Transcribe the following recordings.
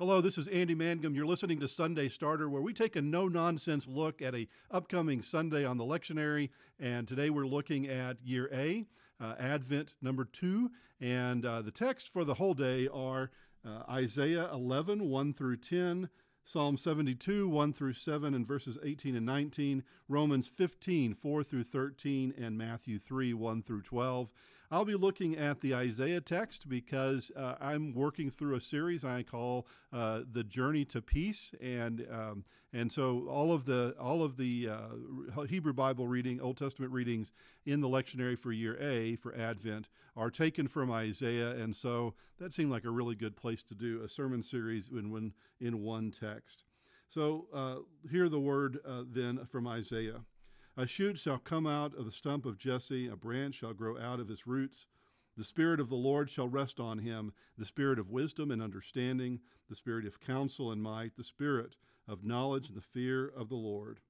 Hello, this is Andy Mangum. You're listening to Sunday Starter, where we take a no nonsense look at a upcoming Sunday on the lectionary. And today we're looking at Year A, uh, Advent number two. And uh, the text for the whole day are uh, Isaiah 11, 1 through 10. Psalm 72, 1 through 7, and verses 18 and 19, Romans 15, 4 through 13, and Matthew 3, 1 through 12. I'll be looking at the Isaiah text because uh, I'm working through a series I call uh, "The Journey to Peace," and um, and so all of the all of the uh, Hebrew Bible reading, Old Testament readings in the lectionary for Year A for Advent are taken from Isaiah, and so that seemed like a really good place to do a sermon series in one in one text. So uh, hear the word uh, then from Isaiah. A shoot shall come out of the stump of Jesse, a branch shall grow out of his roots. The Spirit of the Lord shall rest on him the Spirit of wisdom and understanding, the Spirit of counsel and might, the Spirit of knowledge and the fear of the Lord.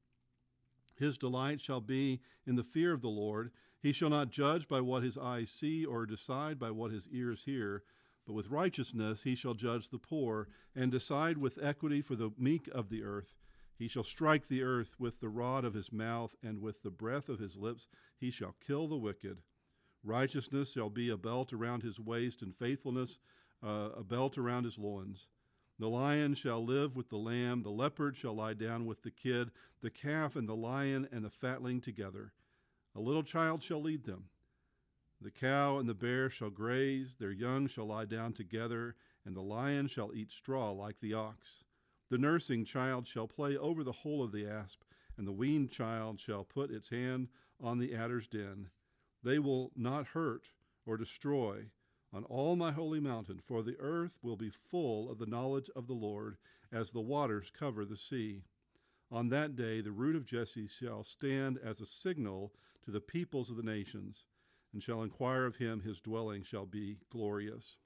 His delight shall be in the fear of the Lord. He shall not judge by what his eyes see or decide by what his ears hear, but with righteousness he shall judge the poor and decide with equity for the meek of the earth. He shall strike the earth with the rod of his mouth, and with the breath of his lips he shall kill the wicked. Righteousness shall be a belt around his waist, and faithfulness uh, a belt around his loins. The lion shall live with the lamb, the leopard shall lie down with the kid, the calf and the lion and the fatling together. A little child shall lead them. The cow and the bear shall graze, their young shall lie down together, and the lion shall eat straw like the ox. The nursing child shall play over the hole of the asp, and the weaned child shall put its hand on the adder's den. They will not hurt or destroy on all my holy mountain, for the earth will be full of the knowledge of the Lord as the waters cover the sea. On that day the root of Jesse shall stand as a signal to the peoples of the nations, and shall inquire of him his dwelling shall be glorious.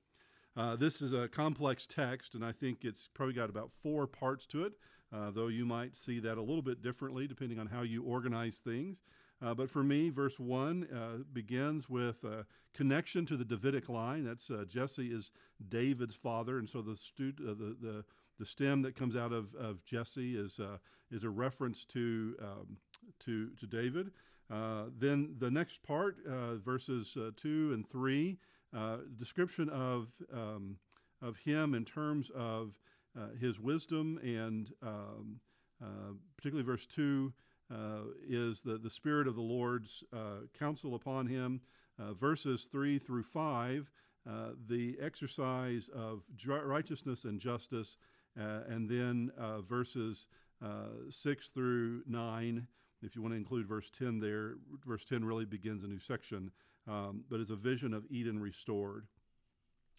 Uh, this is a complex text, and I think it's probably got about four parts to it, uh, though you might see that a little bit differently depending on how you organize things. Uh, but for me, verse 1 uh, begins with a connection to the Davidic line. That's uh, Jesse is David's father, and so the, stu- uh, the, the, the, stem that comes out of, of Jesse is, is a reference to, um, to, to David. then the next part, verses 2 and 3, uh, description of um, of him in terms of uh, his wisdom and um, uh, particularly verse two uh, is the the spirit of the Lord's uh, counsel upon him. verses three through five, the exercise of righteousness and justice, and then verses six through nine if you want to include verse 10 there, verse 10 really begins a new section, um, but it's a vision of Eden restored.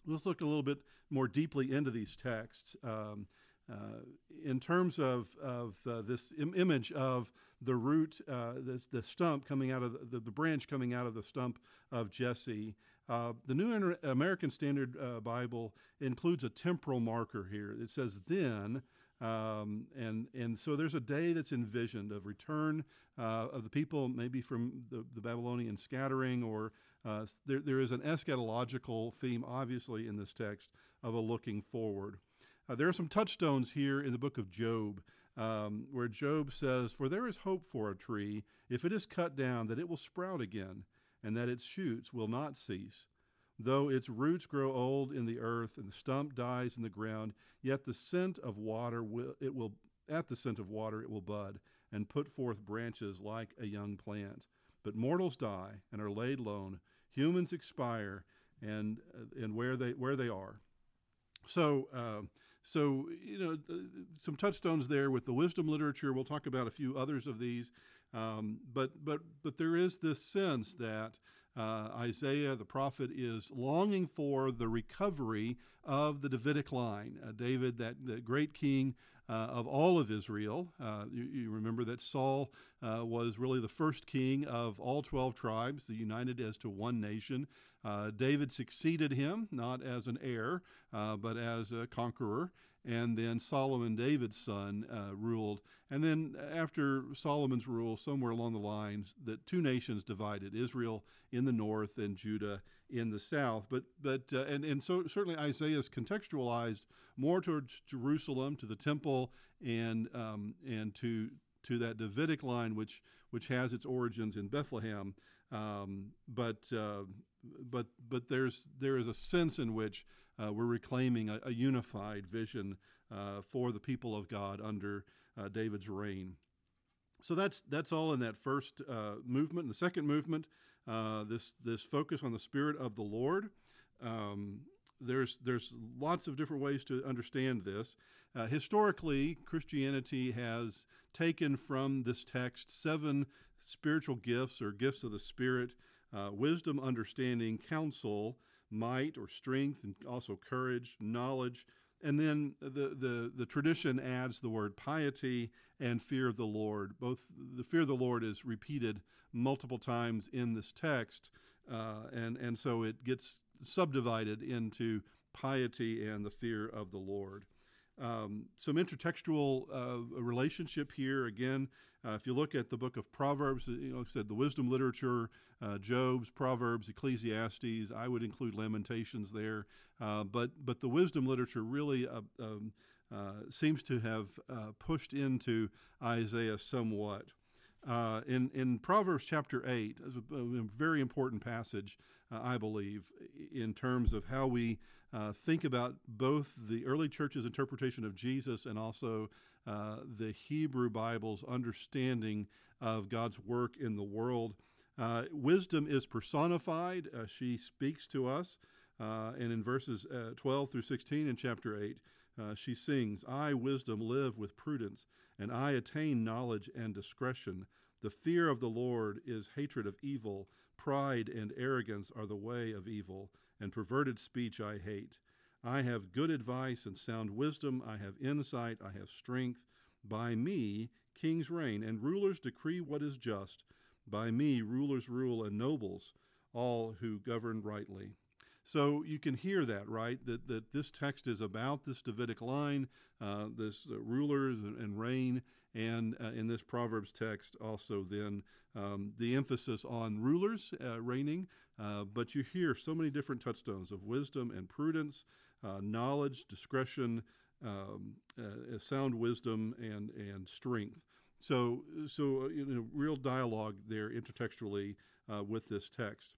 Let's look a little bit more deeply into these texts. Um, uh, in terms of, of uh, this Im- image of the root, uh, the, the, stump coming out of the, the, branch coming out of the stump of Jesse, uh, the New Inter- American Standard uh, Bible includes a temporal marker here. It says, then um, and and so there's a day that's envisioned of return uh, of the people, maybe from the, the Babylonian scattering, or uh, there, there is an eschatological theme, obviously, in this text of a looking forward. Uh, there are some touchstones here in the book of Job, um, where Job says, "For there is hope for a tree, if it is cut down, that it will sprout again, and that its shoots will not cease." Though its roots grow old in the earth and the stump dies in the ground, yet the scent of water will it will at the scent of water it will bud and put forth branches like a young plant. But mortals die and are laid low; humans expire and uh, and where they where they are. So, uh, so you know, some touchstones there with the wisdom literature. We'll talk about a few others of these, um, but but but there is this sense that uh, Isaiah, the prophet, is longing for the recovery of the Davidic line. Uh, David, that the great king uh, of all of Israel. Uh, you, you, remember that Saul uh, was really the first king of all 12 tribes, the united as to one nation. Uh, David succeeded him, not as an heir, but as a conqueror. And then Solomon, David's son, uh, ruled. And then after Solomon's rule, somewhere along the lines, that two nations divided: Israel in the north and Judah in the south. But but uh, and and so certainly Isaiah is contextualized more towards Jerusalem, to the temple, and um, and to to that Davidic line, which which has its origins in Bethlehem. Um, but uh, but but there's there is a sense in which uh, we're reclaiming a, a unified vision uh, for the people of God under uh, David's reign. So that's that's all in that first uh, movement. In the second movement, uh, this this focus on the Spirit of the Lord. Um, there's there's lots of different ways to understand this. Uh, historically, Christianity has taken from this text seven spiritual gifts or gifts of the Spirit uh, wisdom, understanding, counsel, might or strength, and also courage, knowledge. And then the, the, the tradition adds the word piety and fear of the Lord. Both the fear of the Lord is repeated multiple times in this text, uh, and, and so it gets subdivided into piety and the fear of the Lord. Um, some intertextual uh, relationship here. Again, uh, if you look at the book of Proverbs, uh, you know, like I said, the wisdom literature, uh, Job's, Proverbs, Ecclesiastes. I would include Lamentations there, uh, but but the wisdom literature really uh, um, seems to have pushed into Isaiah somewhat. in in Proverbs chapter eight, is a, a very important passage, I believe, in terms of how we uh, think about both the early church's interpretation of Jesus and also uh, the Hebrew Bible's understanding of God's work in the world. Uh, wisdom is personified. Uh, she speaks to us. Uh, and in verses 12 through 16 in chapter 8, she sings, I, wisdom, live with prudence, and I attain knowledge and discretion. The fear of the Lord is hatred of evil. Pride and arrogance are the way of evil and perverted speech I hate. I have good advice and sound wisdom. I have insight. I have strength. By me, kings reign, and rulers decree what is just. By me, rulers rule, and nobles, all who govern rightly. So you can hear that, right? That, that this text is about this Davidic line, uh, this uh, rulers and, and, reign, and uh, in this Proverbs text also then um, the emphasis on rulers uh, reigning, uh, but you hear so many different touchstones of wisdom and prudence, uh, knowledge, discretion, um, uh, sound wisdom, and and strength. So, so you know, real dialogue there intertextually uh, with this text.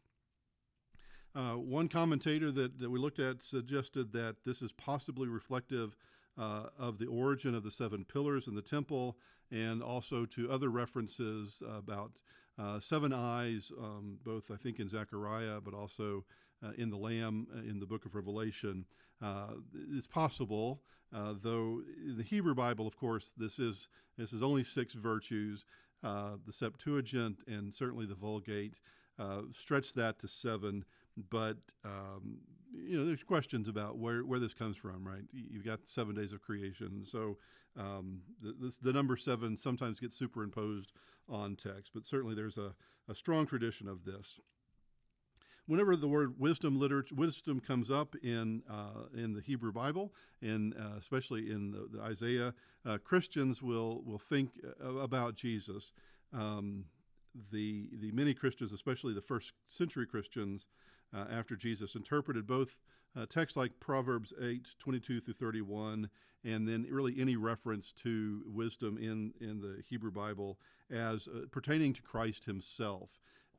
Uh, one commentator that, that we looked at suggested that this is possibly reflective uh, of the origin of the seven pillars in the temple and also to other references about uh, seven eyes, um, both I think in Zechariah, but also uh, in the Lamb uh, in the book of Revelation. Uh, it's possible, uh, though in the Hebrew Bible, of course, this is this is only six virtues. the Septuagint and certainly the Vulgate stretch that to seven, but um, you know, there's questions about where, where this comes from, right? You've got seven days of creation, so um, the, this, the number seven sometimes gets superimposed on text, but certainly there's a, a strong tradition of this. Whenever the word wisdom literature, wisdom comes up in uh, in the Hebrew Bible, and uh, especially in the, the Isaiah, uh, Christians will will think uh, about Jesus. Um, the the many Christians, especially the first century Christians, uh, after Jesus, interpreted both uh, texts like Proverbs 8, 22 through 31, and then really any reference to wisdom in, in the Hebrew Bible as pertaining to Christ himself.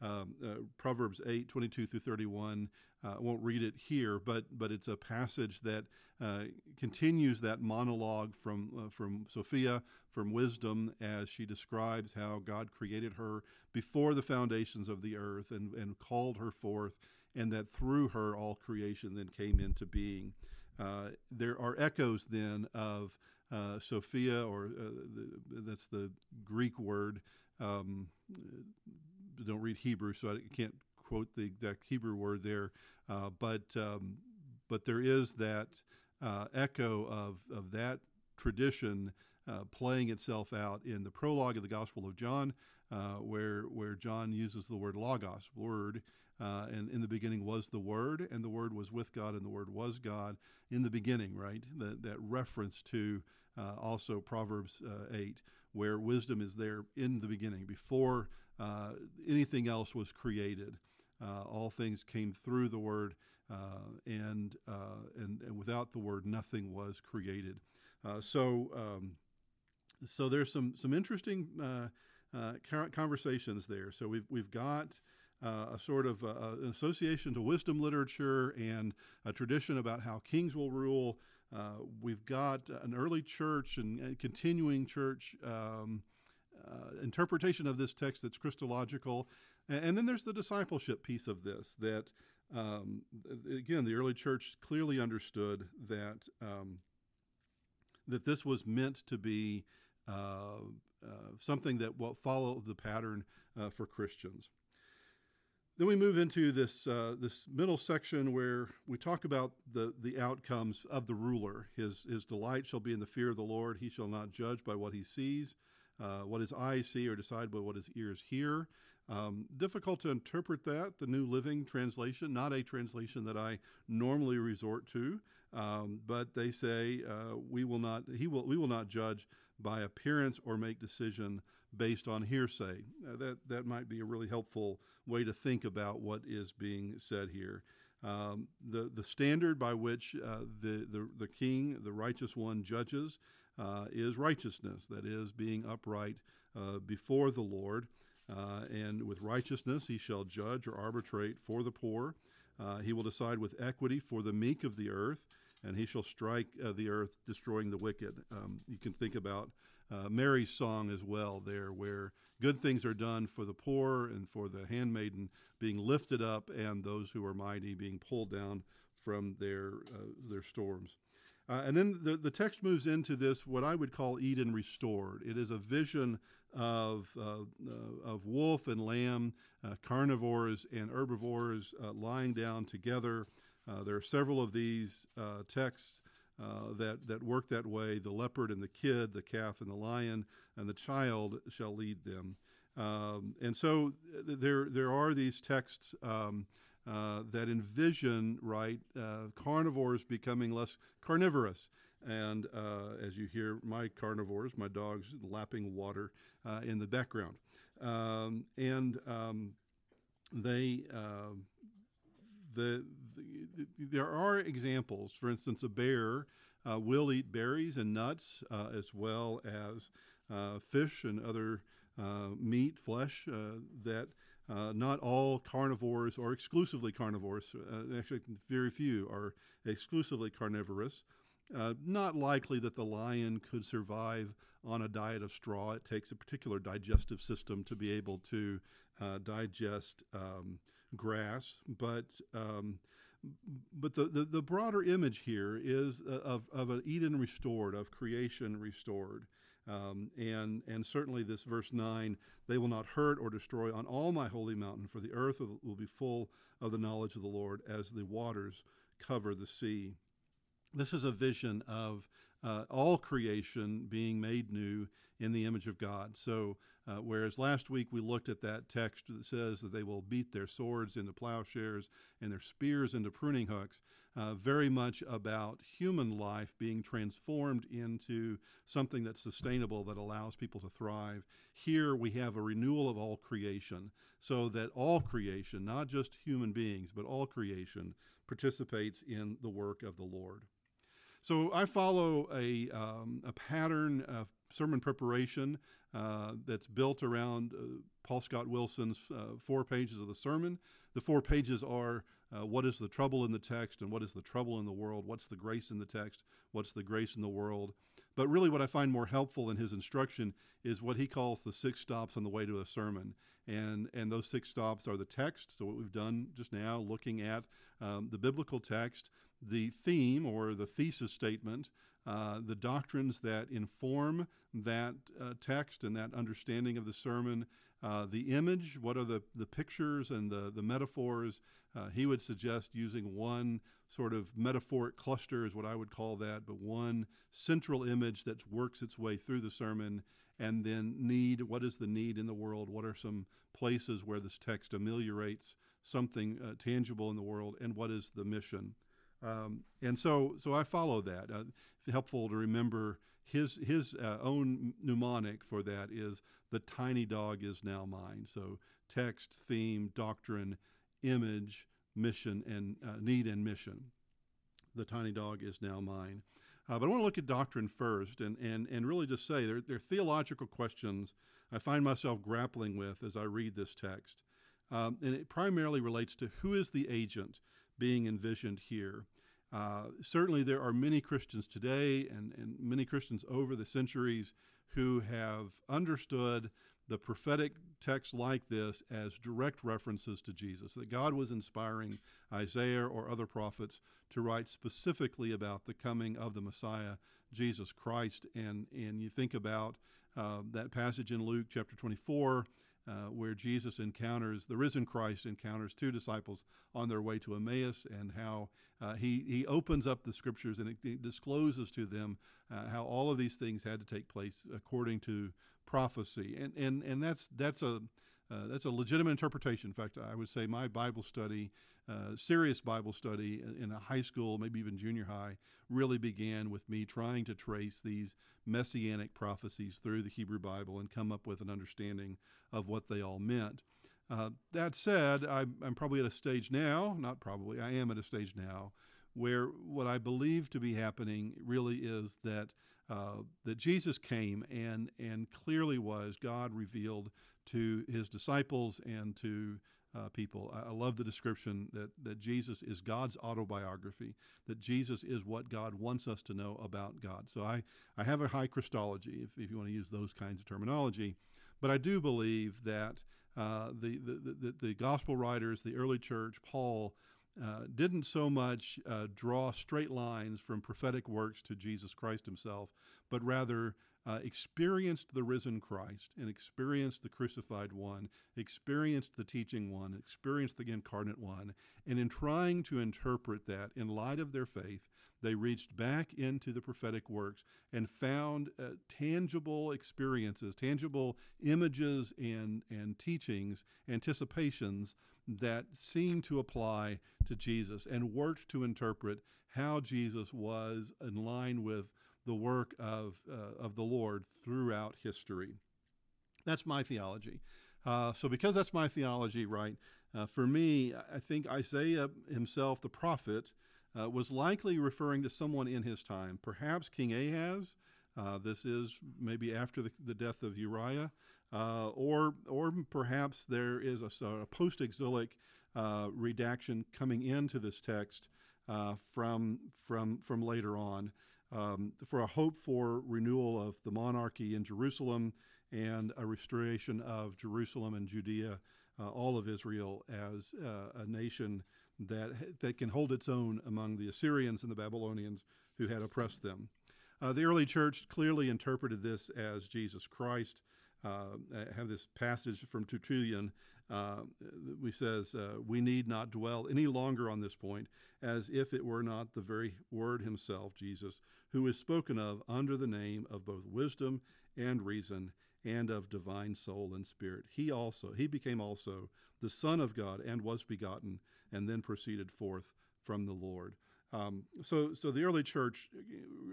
Um, uh, Proverbs 8, 22 through 31. Uh, I won't read it here, but but it's a passage that uh, continues that monologue from uh, from Sophia, from wisdom, as she describes how God created her before the foundations of the earth and, and called her forth and that through her all creation then came into being. Uh, there are echoes then of uh, Sophia, or the, that's the Greek word. Um, don't read Hebrew, so I can't quote the exact Hebrew word there, uh, but um, but there is that uh, echo of of that tradition uh, playing itself out in the prologue of the Gospel of John, uh, where where John uses the word logos, word, uh, and in the beginning was the Word, and the Word was with God, and the Word was God in the beginning. Right, that that reference to uh, also Proverbs uh, eight, where wisdom is there in the beginning before anything else was created. all things came through the Word, and and and without the Word, nothing was created. so. Um, so there's some some interesting uh, uh, conversations there. So we've we've got uh, a sort of uh, an association to wisdom literature and a tradition about how kings will rule. Uh, we've got an early church and, and continuing church um, uh, interpretation of this text that's Christological, and, then there's the discipleship piece of this that. Um, again, the early church clearly understood that um, that this was meant to be uh, uh, something that will follow the pattern uh, for Christians. Then we move into this uh, this middle section where we talk about the the outcomes of the ruler. His his delight shall be in the fear of the Lord. He shall not judge by what he sees, uh, what his eyes see, or decide by what his ears hear. Um, difficult to interpret that. The New Living Translation, not a translation that I normally resort to, um, but they say uh, we will not. He will. We will not judge by appearance or make decision based on hearsay. Uh, that that might be a really helpful way to think about what is being said here. Um, the the standard by which uh, the, the the king, the righteous one, judges uh, is righteousness. That is being upright uh, before the Lord, uh, and with righteousness he shall judge or arbitrate for the poor. Uh, he will decide with equity for the meek of the earth and he shall strike uh, the earth, destroying the wicked. Um, you can think about uh, Mary's song as well, there, where good things are done for the poor and for the handmaiden being lifted up, and those who are mighty being pulled down from their their storms. Uh, and then the, the text moves into this, what I would call Eden restored. It is a vision of, uh, uh, of wolf and lamb, uh, carnivores and herbivores uh, lying down together. Uh, there are several of these texts uh, that, that work that way the leopard and the kid, the calf and the lion, and the child shall lead them. Um, and so there, there are these texts um, uh, that envision, right, uh, carnivores becoming less carnivorous. And uh, as you hear my carnivores, my dogs lapping water in the background. Um, and um, they, the, the, there are examples. For instance, a bear uh, will eat berries and nuts uh, as well as uh, fish and other uh, meat, flesh uh, that. Uh, not all carnivores are exclusively carnivores. actually, very few are exclusively carnivorous. not likely that the lion could survive on a diet of straw. It takes a particular digestive system to be able to digest um, grass, but um, but the, the, the, broader image here is uh, of, of an Eden restored, of creation restored. Um, and, and certainly this verse 9 they will not hurt or destroy on all my holy mountain, for the earth will be full of the knowledge of the Lord as the waters cover the sea. This is a vision of uh, all creation being made new in the image of God. So, uh, whereas last week we looked at that text that says that they will beat their swords into plowshares and their spears into pruning hooks, uh, very much about human life being transformed into something that's sustainable that allows people to thrive. Here we have a renewal of all creation, so that all creation, not just human beings, but all creation, participates in the work of the Lord. So I follow a, um, a pattern of sermon preparation uh, that's built around uh, Paul Scott Wilson's uh, four pages of the sermon. The four pages are uh, what is the trouble in the text and what is the trouble in the world, what's the grace in the text, what's the grace in the world. But really, what I find more helpful in his instruction is what he calls the six stops on the way to a sermon. And, and those six stops are the text, so what we've done just now, looking at um, the biblical text, the theme or the thesis statement, uh, the doctrines that inform that uh, text and that understanding of the sermon, Uh, the image, what are the, the pictures and the, the metaphors? Uh, he would suggest using one sort of metaphoric cluster, is what I would call that, but one central image that works its way through the sermon. And then, need what is the need in the world? What are some places where this text ameliorates something uh, tangible in the world? And what is the mission? Um, and so, so I follow that. Uh, it's helpful to remember his his uh, own mnemonic for that is the tiny dog is now mine. So text, theme, doctrine, image, mission, and uh, need and mission. The tiny dog is now mine. Uh, but I want to look at doctrine first and, and, and really just say there, there are theological questions I find myself grappling with as I read this text. Um, and it primarily relates to who is the agent being envisioned here. Uh, certainly, there are many Christians today and, and many Christians over the centuries who have understood the prophetic texts like this as direct references to Jesus, that God was inspiring Isaiah or other prophets to write specifically about the coming of the Messiah, Jesus Christ. And, and you think about uh, that passage in Luke chapter 24. Uh, where Jesus encounters the risen Christ encounters two disciples on their way to Emmaus, and how uh, he he opens up the scriptures and it, it discloses to them uh, how all of these things had to take place according to prophecy, and and and that's that's a uh, that's a legitimate interpretation. In fact, I would say my Bible study, serious Bible study in a high school, maybe even junior high, really began with me trying to trace these messianic prophecies through the Hebrew Bible and come up with an understanding of what they all meant. Uh, that said, I'm, I'm probably at a stage now, not probably, I am at a stage now, where what I believe to be happening really is that uh, that Jesus came and and clearly was God revealed to his disciples and to uh, people. I, I, love the description that that Jesus is God's autobiography. That Jesus is what God wants us to know about God. So I I have a high Christology, if if you want to use those kinds of terminology, but I do believe that uh, the, the, the the gospel writers, the early church, Paul uh, didn't so much uh, draw straight lines from prophetic works to Jesus Christ himself, but rather uh, experienced the risen Christ and experienced the crucified one, experienced the teaching one, experienced the incarnate one. And in trying to interpret that in light of their faith, they reached back into the prophetic works and found uh, tangible experiences, tangible images and, and teachings, anticipations that seemed to apply to Jesus and worked to interpret how Jesus was in line with the work of, uh, of the Lord throughout history. That's my theology. Uh, so, because that's my theology, right, uh, for me, I think Isaiah himself, the prophet, uh, was likely referring to someone in his time, perhaps King Ahaz. Uh, this is maybe after the, the death of Uzziah, uh, or or perhaps there is a, a post-exilic redaction coming into this text from from from later on um, for a hope for renewal of the monarchy in Jerusalem and a restoration of Jerusalem and Judea, uh, all of Israel, as uh, a nation that, that can hold its own among the Assyrians and the Babylonians who had oppressed them. Uh, the early church clearly interpreted this as Jesus Christ. Uh, have this passage from Tertullian uh, we says uh, we need not dwell any longer on this point as if it were not the very word himself jesus who is spoken of under the name of both wisdom and reason and of divine soul and spirit. He also he became also the son of god and was begotten and then proceeded forth from the lord. Um, so so the early church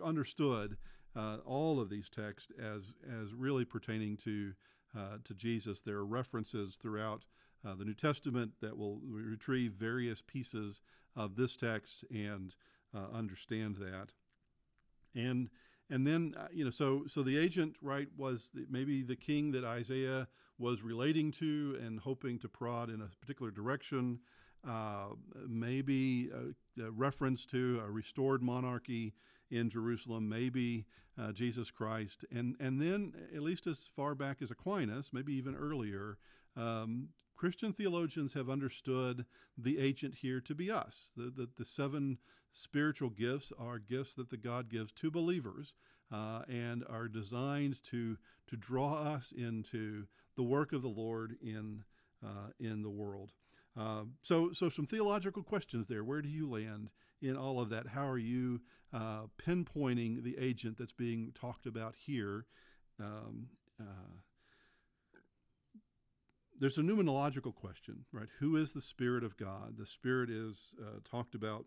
understood uh, all of these texts as as really pertaining to uh, to Jesus. There are references throughout uh, the New Testament that will retrieve various pieces of this text and uh, understand that. And and then uh, you know so so the agent right was maybe the king that Isaiah was relating to and hoping to prod in a particular direction. Uh, maybe a, a, reference to a restored monarchy in Jerusalem, maybe uh, Jesus Christ, and and then at least as far back as Aquinas, maybe even earlier, um, Christian theologians have understood the agent here to be us, the the, the seven spiritual gifts are gifts that the God gives to believers uh, and are designed to to draw us into the work of the Lord in uh, in the world. Uh, so, so some theological questions there. Where do you land in all of that? How are you uh, pinpointing the agent that's being talked about here? Um, uh, there's a pneumatological question, right? Who is the Spirit of God? The Spirit is uh, talked about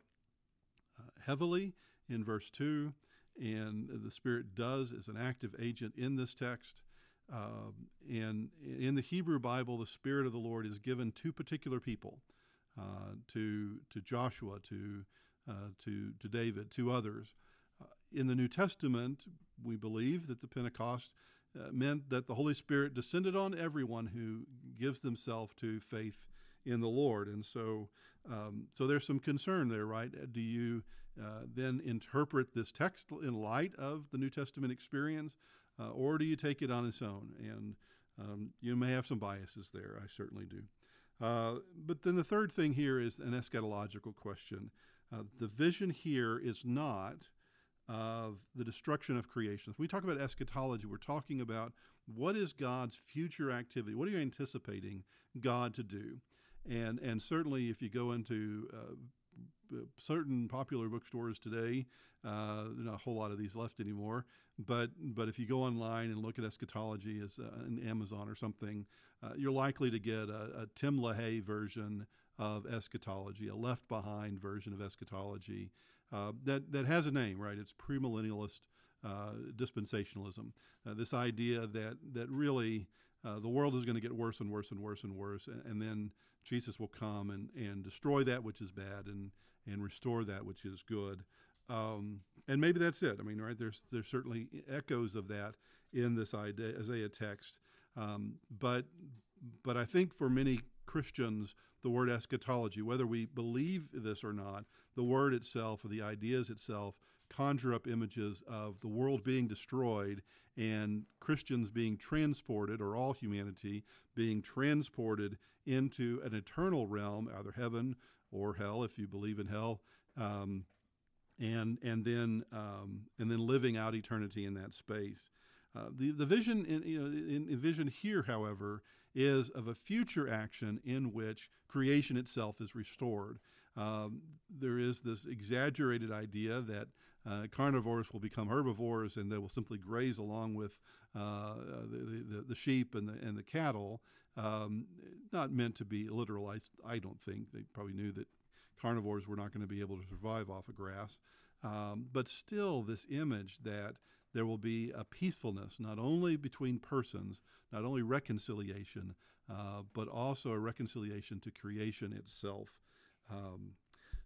uh, heavily in verse 2, and the Spirit does as an active agent in this text. Um, and in the Hebrew Bible, the Spirit of the Lord is given to particular people, uh, to to Joshua, to uh, to to David, to others. Uh, in the New Testament, we believe that the Pentecost uh, meant that the Holy Spirit descended on everyone who gives themselves to faith in the Lord, and so um, so there's some concern there, right? Do you uh, then interpret this text in light of the New Testament experience? uh, or do you take it on its own? And um, you may have some biases there. I certainly do. Uh, but then the third thing here is an eschatological question. Uh, the vision here is not of the destruction of creation. If we talk about eschatology, we're talking about what is God's future activity? What are you anticipating God to do? And and certainly, if you go into uh, certain popular bookstores today. Uh, not a whole lot of these left anymore. But but if you go online and look at eschatology as uh, an Amazon or something, uh, you're likely to get a, a, Tim LaHaye version of eschatology, a left behind version of eschatology uh, that that has a name, right? It's premillennialist uh, dispensationalism. Uh, this idea that that really the world is going to get worse and worse and worse and worse, and, and then Jesus will come and, and destroy that which is bad and and restore that which is good. Um, and maybe that's it. I mean, right? There's there's certainly echoes of that in this Isaiah text, um, but but I think for many Christians, the word eschatology, whether we believe this or not, the word itself or the ideas itself conjure up images of the world being destroyed and Christians being transported, or all humanity being transported into an eternal realm, either heaven or hell, if you believe in hell, um, and and then um, and then living out eternity in that space. Uh, the the vision in, you know, in, in vision here, however, is of a future action in which creation itself is restored. Um, there is this exaggerated idea that uh, carnivores will become herbivores and they will simply graze along with uh, the, the, the, sheep and the, and the cattle. Um, not meant to be literal, I, I don't think. They probably knew that carnivores were not going to be able to survive off of grass. Um, but still, this image that there will be a peacefulness, not only between persons, not only reconciliation, uh, but also a reconciliation to creation itself. Um,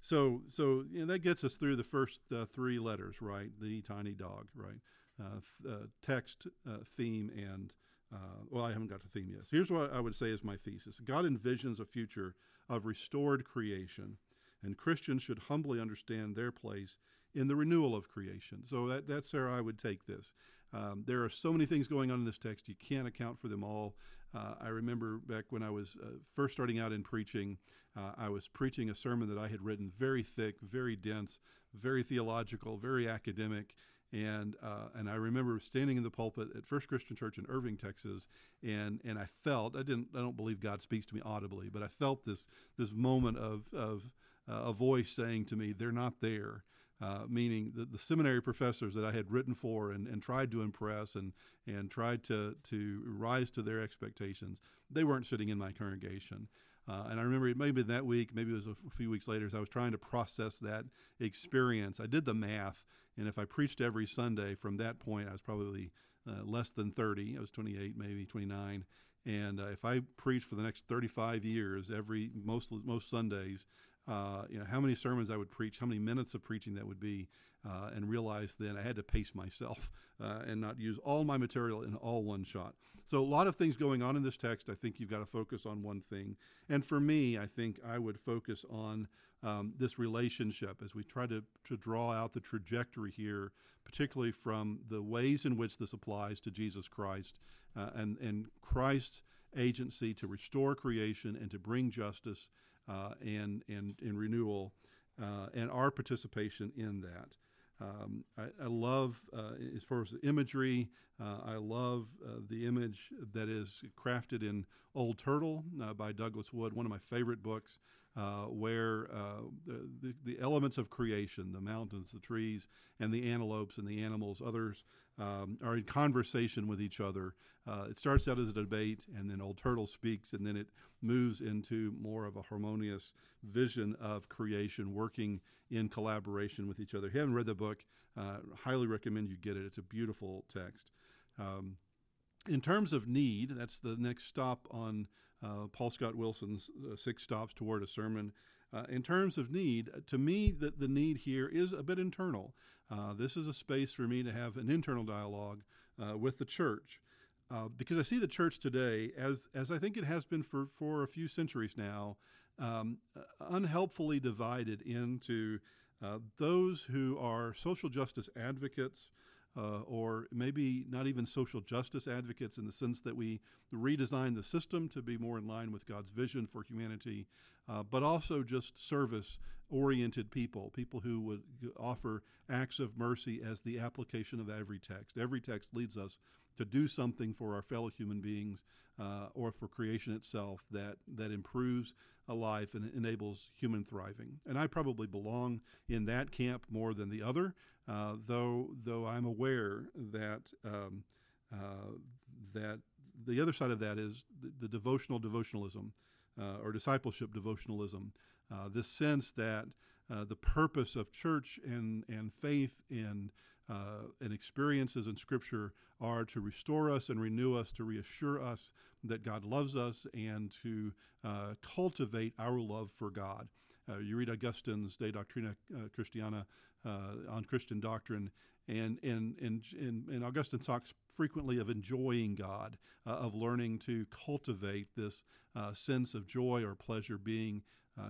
so, so you know, that gets us through the first uh, three letters, right? The tiny dog, right? Uh, th- uh, text, uh, theme, and uh, well, I haven't got to theme yet. So here's what I would say is my thesis: God envisions a future of restored creation, and Christians should humbly understand their place in the renewal of creation. So that, that's where I would take this. Um, there are so many things going on in this text; you can't account for them all. Uh, I remember back when I was uh, first starting out in preaching, uh, I was preaching a sermon that I had written very thick, very dense, very theological, very academic. And uh, and I remember standing in the pulpit at First Christian Church in Irving, Texas, and and I felt I didn't I don't believe God speaks to me audibly, but I felt this this moment of of uh, a voice saying to me, "They're not there." Uh, meaning the, the, seminary professors that I had written for and, and tried to impress and, and tried to, to rise to their expectations, they weren't sitting in my congregation. Uh, and I remember it maybe that week, maybe it was a few weeks later, as I was trying to process that experience. I did the math, and if I preached every Sunday from that point, I was probably uh, less than 30. I was 28, maybe 29. And uh, if I preached for the next 35 years, every most most Sundays, uh, you know, how many sermons I would preach, how many minutes of preaching that would be, uh, and realized then I had to pace myself uh, and not use all my material in all one shot. So a lot of things going on in this text. I think you've got to focus on one thing. And for me, I think I would focus on um, this relationship as we try to, to draw out the trajectory here, particularly from the ways in which this applies to Jesus Christ uh, and, and Christ's agency to restore creation and to bring justice uh, and, and, and renewal. uh, and our participation in that. Um, I, I, love, uh, as far as the imagery, uh, I love uh, the image that is crafted in Old Turtle uh, by Douglas Wood, one of my favorite books, uh, where uh, the, the, the, elements of creation, the mountains, the trees, and the antelopes and the animals, others, um, are in conversation with each other. it starts out as a debate, and then Old Turtle speaks, and then it moves into more of a harmonious vision of creation, working in collaboration with each other. If you haven't read the book, uh, highly recommend you get it. It's a beautiful text. Um, in terms of need, that's the next stop on uh, Paul Scott Wilson's uh, Six Stops Toward a Sermon. Uh, in terms of need, to me, the, the need here is a bit internal. Uh, this is a space for me to have an internal dialogue uh, with the church. Uh, because I see the church today, as, as I think it has been for, for a few centuries now, um, unhelpfully divided into uh, those who are social justice advocates, uh, or maybe not even social justice advocates in the sense that we redesign the system to be more in line with God's vision for humanity, uh, but also just service oriented people, people who would offer acts of mercy as the application of every text. Every text leads us to do something for our fellow human beings uh, or for creation itself that, that improves a life and enables human thriving. And I probably belong in that camp more than the other, uh, though, though I'm aware that, um, uh, that the other side of that is the, the devotional devotionalism uh, or discipleship devotionalism. Uh, this sense that uh, the purpose of church and, and faith in uh, and experiences in Scripture are to restore us and renew us, to reassure us that God loves us, and to uh, cultivate our love for God. Uh, you read Augustine's De Doctrina uh, Christiana uh, on Christian doctrine, and, and, and, and, Augustine talks frequently of enjoying God, uh, of learning to cultivate this sense of joy or pleasure being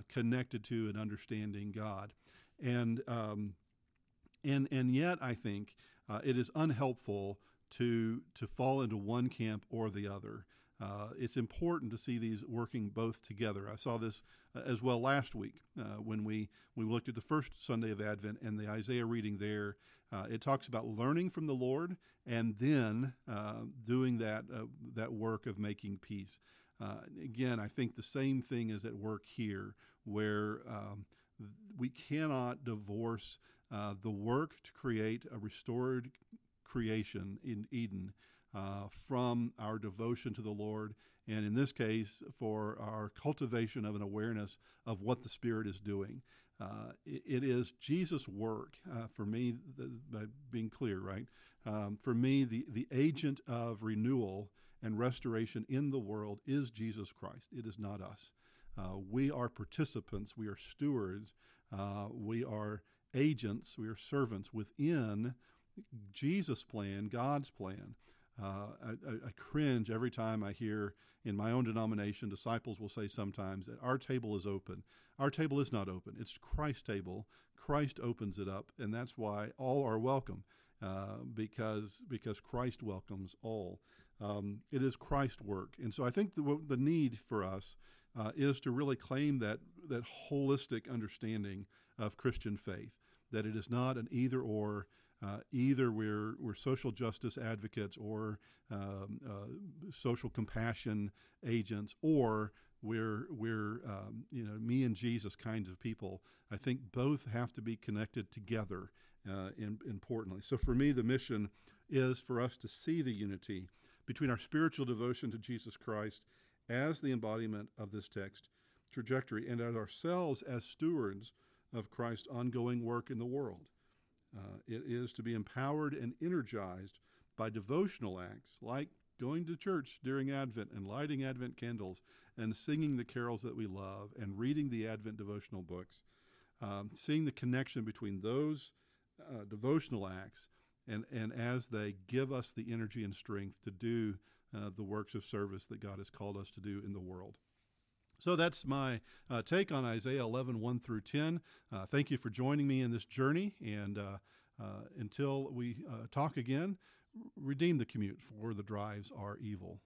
connected to and understanding God. And um, and and yet I think uh, it is unhelpful to to fall into one camp or the other. Uh, it's important to see these working both together. I saw this uh, as well last week uh, when we we looked at the first Sunday of Advent and the Isaiah reading there. Uh, it talks about learning from the Lord and then uh, doing that that work of making peace. again, I think the same thing is at work here, where um, we cannot divorce uh, the work to create a restored creation in Eden uh, from our devotion to the Lord, and in this case, for our cultivation of an awareness of what the Spirit is doing. Uh, it, it is Jesus' work uh, for me, by being clear, right? Um, for me, the, the agent of renewal and restoration in the world is Jesus Christ. It is not us. Uh, we are participants, we are stewards, uh, we are agents, we are servants within Jesus' plan, God's plan. Uh, I, I, cringe every time I hear in my own denomination, disciples will say sometimes that our table is open. Our table is not open, it's Christ's table. Christ opens it up, and that's why all are welcome. Uh, because because Christ welcomes all. Um, it is Christ's work, and so I think the, the need for us uh, is to really claim that that holistic understanding of Christian faith that it is not an either or. Uh, either we're, we're social justice advocates or um, uh, social compassion agents, or we're, we're um, you know, me and Jesus kinds of people. I think both have to be connected together uh, in, importantly. So for me, the mission is for us to see the unity between our spiritual devotion to Jesus Christ as the embodiment of this text trajectory and as ourselves as stewards of Christ's ongoing work in the world. Uh, it is to be empowered and energized by devotional acts like going to church during Advent and lighting Advent candles and singing the carols that we love and reading the Advent devotional books, um, seeing the connection between those uh, devotional acts and, and as they give us the energy and strength to do uh, the works of service that God has called us to do in the world. So that's my uh, take on Isaiah 11, 1 through 10. Uh, thank you for joining me in this journey. And uh, uh until we uh, talk again, redeem the commute, for the drives are evil.